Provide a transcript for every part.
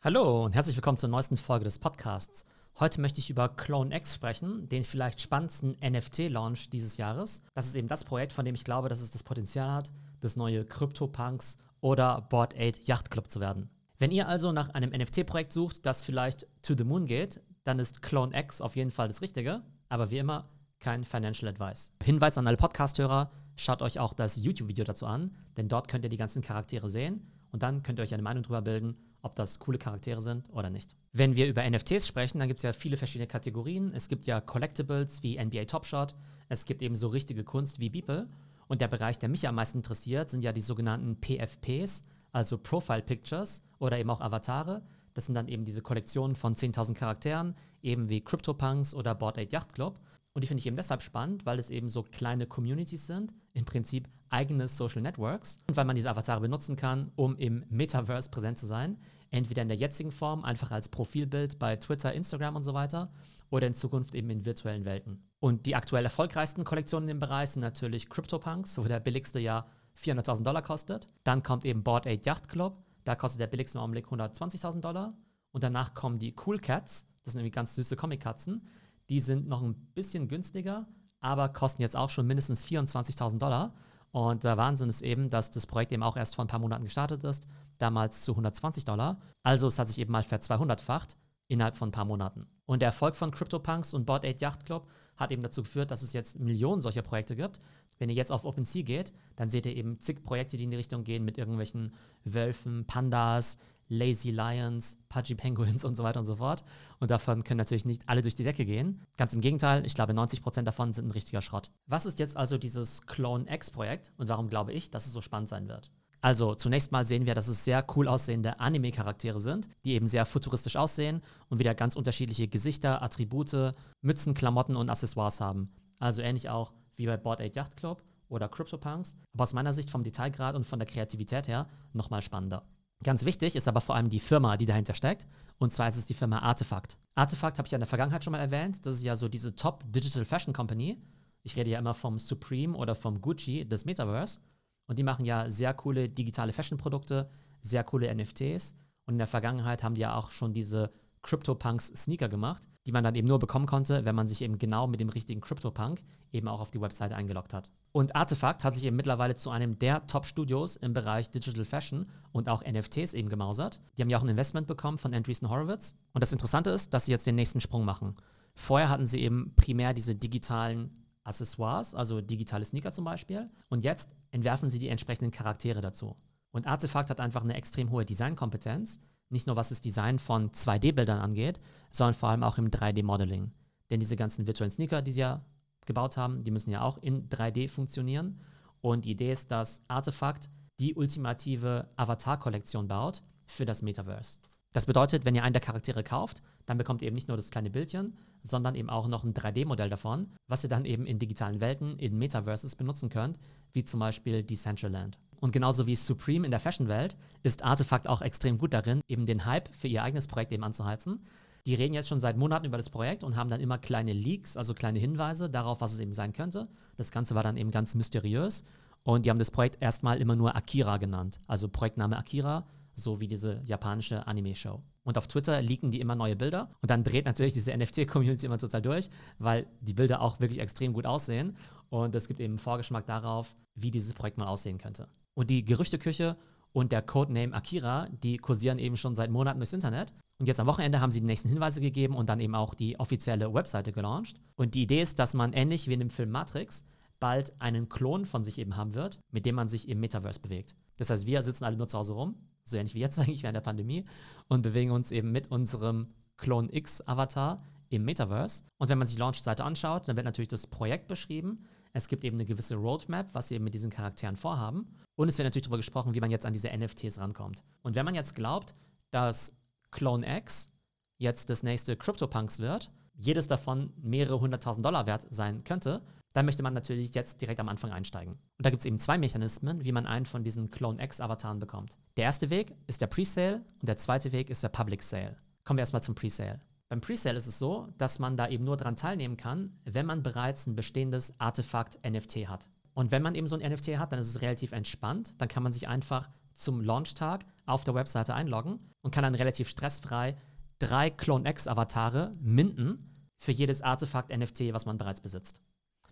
Hallo und herzlich willkommen zur neuesten Folge des Podcasts. Heute möchte ich über Clone X sprechen, den vielleicht spannendsten NFT-Launch dieses Jahres. Das ist eben das Projekt, von dem ich glaube, dass es das Potenzial hat, das neue CryptoPunks oder Board 8 Yacht Club zu werden. Wenn ihr also nach einem NFT-Projekt sucht, das vielleicht to the moon geht, dann ist Clone X auf jeden Fall das Richtige, aber wie immer kein Financial Advice. Hinweis an alle Podcast-Hörer, schaut euch auch das YouTube-Video dazu an, denn dort könnt ihr die ganzen Charaktere sehen und dann könnt ihr euch eine Meinung darüber bilden, ob das coole Charaktere sind oder nicht. Wenn wir über NFTs sprechen, dann gibt es ja viele verschiedene Kategorien. Es gibt ja Collectibles wie NBA Top Shot, es gibt eben so richtige Kunst wie Beeple. Und der Bereich, der mich am meisten interessiert, sind ja die sogenannten PFPs, also Profile Pictures oder eben auch Avatare. Das sind dann eben diese Kollektionen von 10.000 Charakteren, eben wie CryptoPunks oder Board 8 Yacht Club. Und die finde ich eben deshalb spannend, weil es eben so kleine Communities sind, im Prinzip eigene Social Networks und weil man diese Avatare benutzen kann, um im Metaverse präsent zu sein. Entweder in der jetzigen Form, einfach als Profilbild bei Twitter, Instagram und so weiter, oder in Zukunft eben in virtuellen Welten. Und die aktuell erfolgreichsten Kollektionen im Bereich sind natürlich CryptoPunks, wo der billigste ja 400.000 Dollar kostet. Dann kommt eben Board 8 Yacht Club, da kostet der billigste im Augenblick 120.000 Dollar. Und danach kommen die Cool Cats, das sind irgendwie ganz süße Comic-Katzen. Die sind noch ein bisschen günstiger, aber kosten jetzt auch schon mindestens 24.000 Dollar. Und der Wahnsinn ist eben, dass das Projekt eben auch erst vor ein paar Monaten gestartet ist, damals zu 120 Dollar. Also es hat sich eben mal ver 200-facht innerhalb von ein paar Monaten. Und der Erfolg von CryptoPunks und Board 8 Yacht Club hat eben dazu geführt, dass es jetzt Millionen solcher Projekte gibt. Wenn ihr jetzt auf OpenSea geht, dann seht ihr eben zig Projekte, die in die Richtung gehen mit irgendwelchen Wölfen, Pandas, Lazy Lions, Pudgy Penguins und so weiter und so fort. Und davon können natürlich nicht alle durch die Decke gehen. Ganz im Gegenteil, ich glaube, 90% davon sind ein richtiger Schrott. Was ist jetzt also dieses Clone X-Projekt und warum glaube ich, dass es so spannend sein wird? Also zunächst mal sehen wir, dass es sehr cool aussehende Anime-Charaktere sind, die eben sehr futuristisch aussehen und wieder ganz unterschiedliche Gesichter, Attribute, Mützen, Klamotten und Accessoires haben. Also ähnlich auch wie bei Board 8 Yacht Club oder CryptoPunks, aber aus meiner Sicht vom Detailgrad und von der Kreativität her nochmal spannender. Ganz wichtig ist aber vor allem die Firma, die dahinter steckt. Und zwar ist es die Firma Artefakt. Artefakt habe ich ja in der Vergangenheit schon mal erwähnt. Das ist ja so diese Top Digital Fashion Company. Ich rede ja immer vom Supreme oder vom Gucci des Metaverse. Und die machen ja sehr coole digitale Fashion-Produkte, sehr coole NFTs. Und in der Vergangenheit haben die ja auch schon diese CryptoPunks Sneaker gemacht, die man dann eben nur bekommen konnte, wenn man sich eben genau mit dem richtigen CryptoPunk eben auch auf die Webseite eingeloggt hat. Und Artefakt hat sich eben mittlerweile zu einem der Top-Studios im Bereich Digital Fashion und auch NFTs eben gemausert. Die haben ja auch ein Investment bekommen von Andreessen Horowitz. Und das Interessante ist, dass sie jetzt den nächsten Sprung machen. Vorher hatten sie eben primär diese digitalen Accessoires, also digitale Sneaker zum Beispiel. Und jetzt entwerfen sie die entsprechenden Charaktere dazu. Und Artefakt hat einfach eine extrem hohe Designkompetenz, nicht nur was das Design von 2D-Bildern angeht, sondern vor allem auch im 3D-Modeling. Denn diese ganzen virtuellen Sneaker, die sie ja gebaut haben, die müssen ja auch in 3D funktionieren. Und die Idee ist, dass Artefakt die ultimative Avatar-Kollektion baut für das Metaverse. Das bedeutet, wenn ihr einen der Charaktere kauft, dann bekommt ihr eben nicht nur das kleine Bildchen, sondern eben auch noch ein 3D-Modell davon, was ihr dann eben in digitalen Welten, in Metaverses benutzen könnt, wie zum Beispiel Decentraland. Und genauso wie Supreme in der Fashion-Welt ist Artefakt auch extrem gut darin, eben den Hype für ihr eigenes Projekt eben anzuheizen. Die reden jetzt schon seit Monaten über das Projekt und haben dann immer kleine Leaks, also kleine Hinweise darauf, was es eben sein könnte. Das Ganze war dann eben ganz mysteriös. Und die haben das Projekt erstmal immer nur Akira genannt. Also Projektname Akira, so wie diese japanische Anime-Show. Und auf Twitter leaken die immer neue Bilder. Und dann dreht natürlich diese NFT-Community immer total durch, weil die Bilder auch wirklich extrem gut aussehen. Und es gibt eben einen Vorgeschmack darauf, wie dieses Projekt mal aussehen könnte. Und die Gerüchteküche und der Codename Akira, die kursieren eben schon seit Monaten durchs Internet. Und jetzt am Wochenende haben sie die nächsten Hinweise gegeben und dann eben auch die offizielle Webseite gelauncht. Und die Idee ist, dass man ähnlich wie in dem Film Matrix bald einen Klon von sich eben haben wird, mit dem man sich im Metaverse bewegt. Das heißt, wir sitzen alle nur zu Hause rum, so ähnlich wie jetzt eigentlich während der Pandemie, und bewegen uns eben mit unserem Clone X-Avatar im Metaverse. Und wenn man sich die Launch-Seite anschaut, dann wird natürlich das Projekt beschrieben. Es gibt eben eine gewisse Roadmap, was sie eben mit diesen Charakteren vorhaben. Und es wird natürlich darüber gesprochen, wie man jetzt an diese NFTs rankommt. Und wenn man jetzt glaubt, dass Clone X jetzt das nächste CryptoPunks wird, jedes davon mehrere hunderttausend Dollar wert sein könnte, dann möchte man natürlich jetzt direkt am Anfang einsteigen. Und da gibt es eben zwei Mechanismen, wie man einen von diesen Clone X-Avataren bekommt. Der erste Weg ist der Presale und der zweite Weg ist der Public Sale. Kommen wir erstmal zum Presale. Beim Presale ist es so, dass man da eben nur daran teilnehmen kann, wenn man bereits ein bestehendes Artefakt NFT hat. Und wenn man eben so ein NFT hat, dann ist es relativ entspannt. Dann kann man sich einfach zum Launchtag auf der Webseite einloggen und kann dann relativ stressfrei drei CloneX-Avatare minden für jedes Artefakt-NFT, was man bereits besitzt.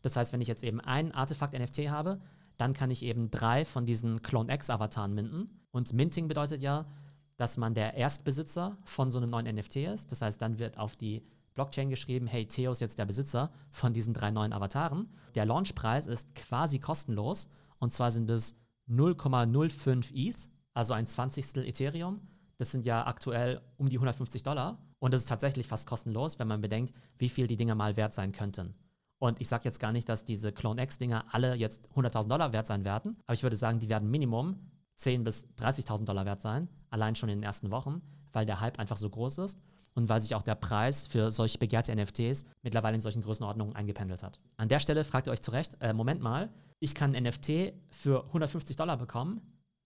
Das heißt, wenn ich jetzt eben ein Artefakt-NFT habe, dann kann ich eben drei von diesen CloneX-Avataren minden. Und Minting bedeutet ja, dass man der Erstbesitzer von so einem neuen NFT ist. Das heißt, dann wird auf die Blockchain geschrieben, hey, Theo ist jetzt der Besitzer von diesen drei neuen Avataren. Der Launchpreis ist quasi kostenlos und zwar sind es 0,05 ETH, also ein Zwanzigstel Ethereum. Das sind ja aktuell um die 150 Dollar und das ist tatsächlich fast kostenlos, wenn man bedenkt, wie viel die Dinger mal wert sein könnten. Und ich sage jetzt gar nicht, dass diese Clone X-Dinger alle jetzt 100.000 Dollar wert sein werden, aber ich würde sagen, die werden Minimum 10.000 bis 30.000 Dollar wert sein, allein schon in den ersten Wochen, weil der Hype einfach so groß ist und weil sich auch der Preis für solche begehrte NFTs mittlerweile in solchen Größenordnungen eingependelt hat. An der Stelle fragt ihr euch zurecht, äh, Moment mal, ich kann ein NFT für 150 Dollar bekommen,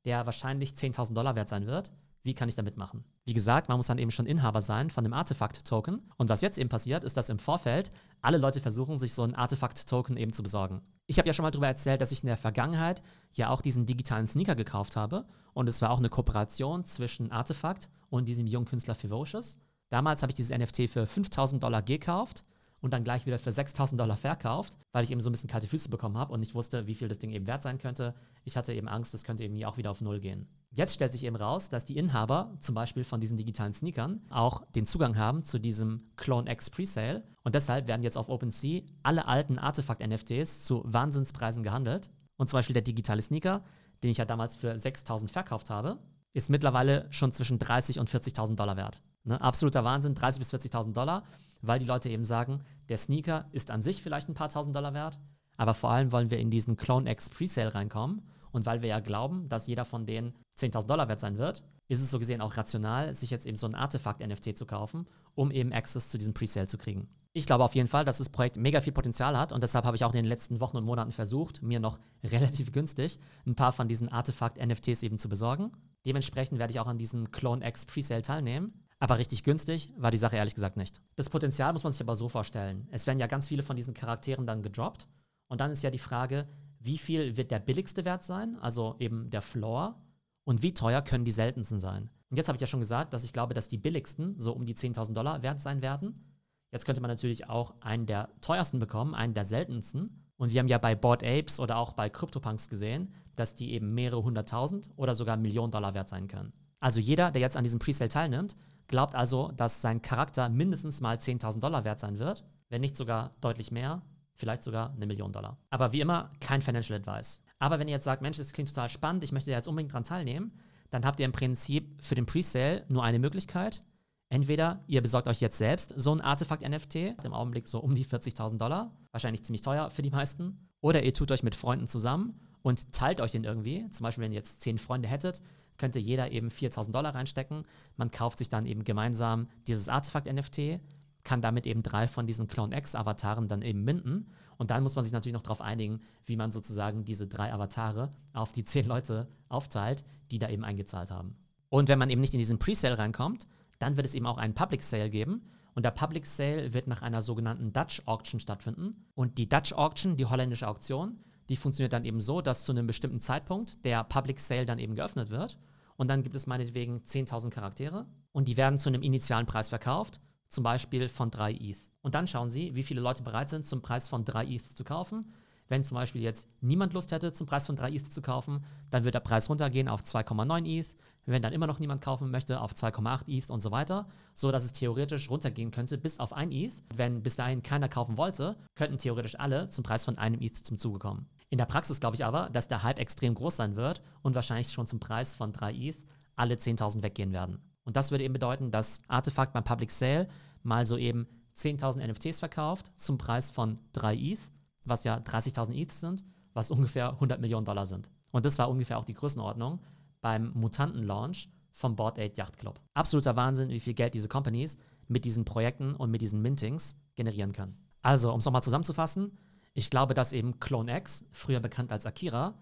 der wahrscheinlich 10.000 Dollar wert sein wird. Wie kann ich damit machen? Wie gesagt, man muss dann eben schon Inhaber sein von dem Artefakt-Token. Und was jetzt eben passiert, ist, dass im Vorfeld alle Leute versuchen, sich so ein Artefakt-Token eben zu besorgen. Ich habe ja schon mal darüber erzählt, dass ich in der Vergangenheit ja auch diesen digitalen Sneaker gekauft habe. Und es war auch eine Kooperation zwischen Artefakt und diesem jungen Künstler Ferocious. Damals habe ich dieses NFT für 5000 Dollar gekauft und dann gleich wieder für 6000 Dollar verkauft, weil ich eben so ein bisschen kalte Füße bekommen habe und nicht wusste, wie viel das Ding eben wert sein könnte. Ich hatte eben Angst, das könnte eben auch wieder auf Null gehen. Jetzt stellt sich eben raus, dass die Inhaber zum Beispiel von diesen digitalen Sneakern auch den Zugang haben zu diesem Clone X Presale und deshalb werden jetzt auf OpenSea alle alten Artefakt-NFTs zu Wahnsinnspreisen gehandelt. Und zum Beispiel der digitale Sneaker, den ich ja damals für 6000 verkauft habe, ist mittlerweile schon zwischen 30 und 40.000 Dollar wert. Ne? Absoluter Wahnsinn, 30 bis 40.000 Dollar weil die Leute eben sagen, der Sneaker ist an sich vielleicht ein paar tausend Dollar wert, aber vor allem wollen wir in diesen Clone X Presale reinkommen. Und weil wir ja glauben, dass jeder von denen 10.000 Dollar wert sein wird, ist es so gesehen auch rational, sich jetzt eben so ein Artefakt-NFT zu kaufen, um eben Access zu diesem Presale zu kriegen. Ich glaube auf jeden Fall, dass das Projekt mega viel Potenzial hat und deshalb habe ich auch in den letzten Wochen und Monaten versucht, mir noch relativ günstig ein paar von diesen Artefakt-NFTs eben zu besorgen. Dementsprechend werde ich auch an diesem Clone X Presale teilnehmen. Aber richtig günstig war die Sache ehrlich gesagt nicht. Das Potenzial muss man sich aber so vorstellen. Es werden ja ganz viele von diesen Charakteren dann gedroppt. Und dann ist ja die Frage, wie viel wird der billigste Wert sein, also eben der Floor, und wie teuer können die seltensten sein. Und jetzt habe ich ja schon gesagt, dass ich glaube, dass die billigsten so um die 10.000 Dollar wert sein werden. Jetzt könnte man natürlich auch einen der teuersten bekommen, einen der seltensten. Und wir haben ja bei Board Apes oder auch bei CryptoPunks gesehen, dass die eben mehrere hunderttausend oder sogar Millionen Dollar wert sein können. Also jeder, der jetzt an diesem Presale teilnimmt, glaubt also, dass sein Charakter mindestens mal 10.000 Dollar wert sein wird, wenn nicht sogar deutlich mehr, vielleicht sogar eine Million Dollar. Aber wie immer, kein Financial Advice. Aber wenn ihr jetzt sagt, Mensch, das klingt total spannend, ich möchte jetzt unbedingt daran teilnehmen, dann habt ihr im Prinzip für den Presale nur eine Möglichkeit. Entweder ihr besorgt euch jetzt selbst so ein Artefakt-NFT, im Augenblick so um die 40.000 Dollar, wahrscheinlich ziemlich teuer für die meisten, oder ihr tut euch mit Freunden zusammen und teilt euch den irgendwie. Zum Beispiel, wenn ihr jetzt zehn Freunde hättet, könnte jeder eben 4000 Dollar reinstecken. Man kauft sich dann eben gemeinsam dieses Artefakt-NFT, kann damit eben drei von diesen Clone X-Avataren dann eben minden. Und dann muss man sich natürlich noch darauf einigen, wie man sozusagen diese drei Avatare auf die zehn Leute aufteilt, die da eben eingezahlt haben. Und wenn man eben nicht in diesen Presale reinkommt, dann wird es eben auch einen Public Sale geben. Und der Public Sale wird nach einer sogenannten Dutch Auction stattfinden. Und die Dutch Auction, die holländische Auktion, die funktioniert dann eben so, dass zu einem bestimmten Zeitpunkt der Public Sale dann eben geöffnet wird. Und dann gibt es meinetwegen 10.000 Charaktere und die werden zu einem initialen Preis verkauft, zum Beispiel von 3 ETH. Und dann schauen Sie, wie viele Leute bereit sind, zum Preis von 3 ETH zu kaufen. Wenn zum Beispiel jetzt niemand Lust hätte, zum Preis von 3 ETH zu kaufen, dann wird der Preis runtergehen auf 2,9 ETH. Wenn dann immer noch niemand kaufen möchte, auf 2,8 ETH und so weiter, so dass es theoretisch runtergehen könnte bis auf 1 ETH. Wenn bis dahin keiner kaufen wollte, könnten theoretisch alle zum Preis von einem ETH zum Zuge kommen. In der Praxis glaube ich aber, dass der Hype extrem groß sein wird und wahrscheinlich schon zum Preis von 3 ETH alle 10.000 weggehen werden. Und das würde eben bedeuten, dass Artefakt beim Public Sale mal so eben 10.000 NFTs verkauft zum Preis von 3 ETH, was ja 30.000 ETH sind, was ungefähr 100 Millionen Dollar sind. Und das war ungefähr auch die Größenordnung beim Mutanten-Launch vom Board 8 Yacht Club. Absoluter Wahnsinn, wie viel Geld diese Companies mit diesen Projekten und mit diesen Mintings generieren können. Also, um es nochmal zusammenzufassen, ich glaube, dass eben Clone X, früher bekannt als Akira,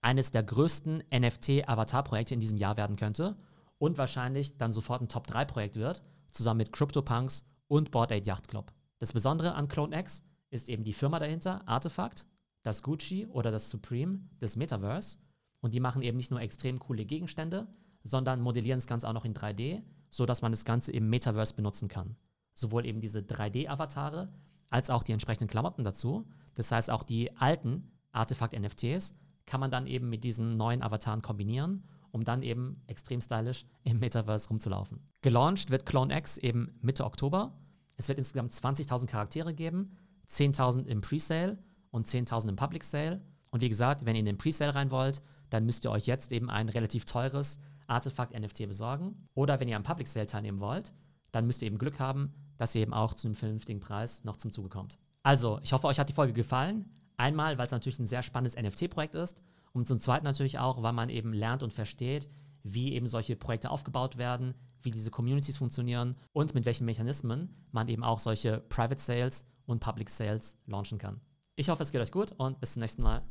eines der größten NFT-Avatar-Projekte in diesem Jahr werden könnte und wahrscheinlich dann sofort ein Top-3-Projekt wird, zusammen mit CryptoPunks und Board Aid Yacht Club. Das Besondere an Clone X ist eben die Firma dahinter, Artefakt, das Gucci oder das Supreme des Metaverse. und die machen eben nicht nur extrem coole Gegenstände, sondern modellieren das Ganze auch noch in 3D, sodass man das Ganze im Metaverse benutzen kann. Sowohl eben diese 3D-Avatare als auch die entsprechenden Klamotten dazu. Das heißt, auch die alten Artefakt-NFTs kann man dann eben mit diesen neuen Avataren kombinieren, um dann eben extrem stylisch im Metaverse rumzulaufen. Gelauncht wird Clone X eben Mitte Oktober. Es wird insgesamt 20.000 Charaktere geben, 10.000 im Presale und 10.000 im Public Sale. Und wie gesagt, wenn ihr in den Presale rein wollt, dann müsst ihr euch jetzt eben ein relativ teures Artefakt-NFT besorgen. Oder wenn ihr am Public Sale teilnehmen wollt, dann müsst ihr eben Glück haben, dass ihr eben auch zu einem vernünftigen Preis noch zum Zuge kommt. Also, ich hoffe, euch hat die Folge gefallen. Einmal, weil es natürlich ein sehr spannendes NFT-Projekt ist und zum Zweiten natürlich auch, weil man eben lernt und versteht, wie eben solche Projekte aufgebaut werden, wie diese Communities funktionieren und mit welchen Mechanismen man eben auch solche Private Sales und Public Sales launchen kann. Ich hoffe, es geht euch gut und bis zum nächsten Mal.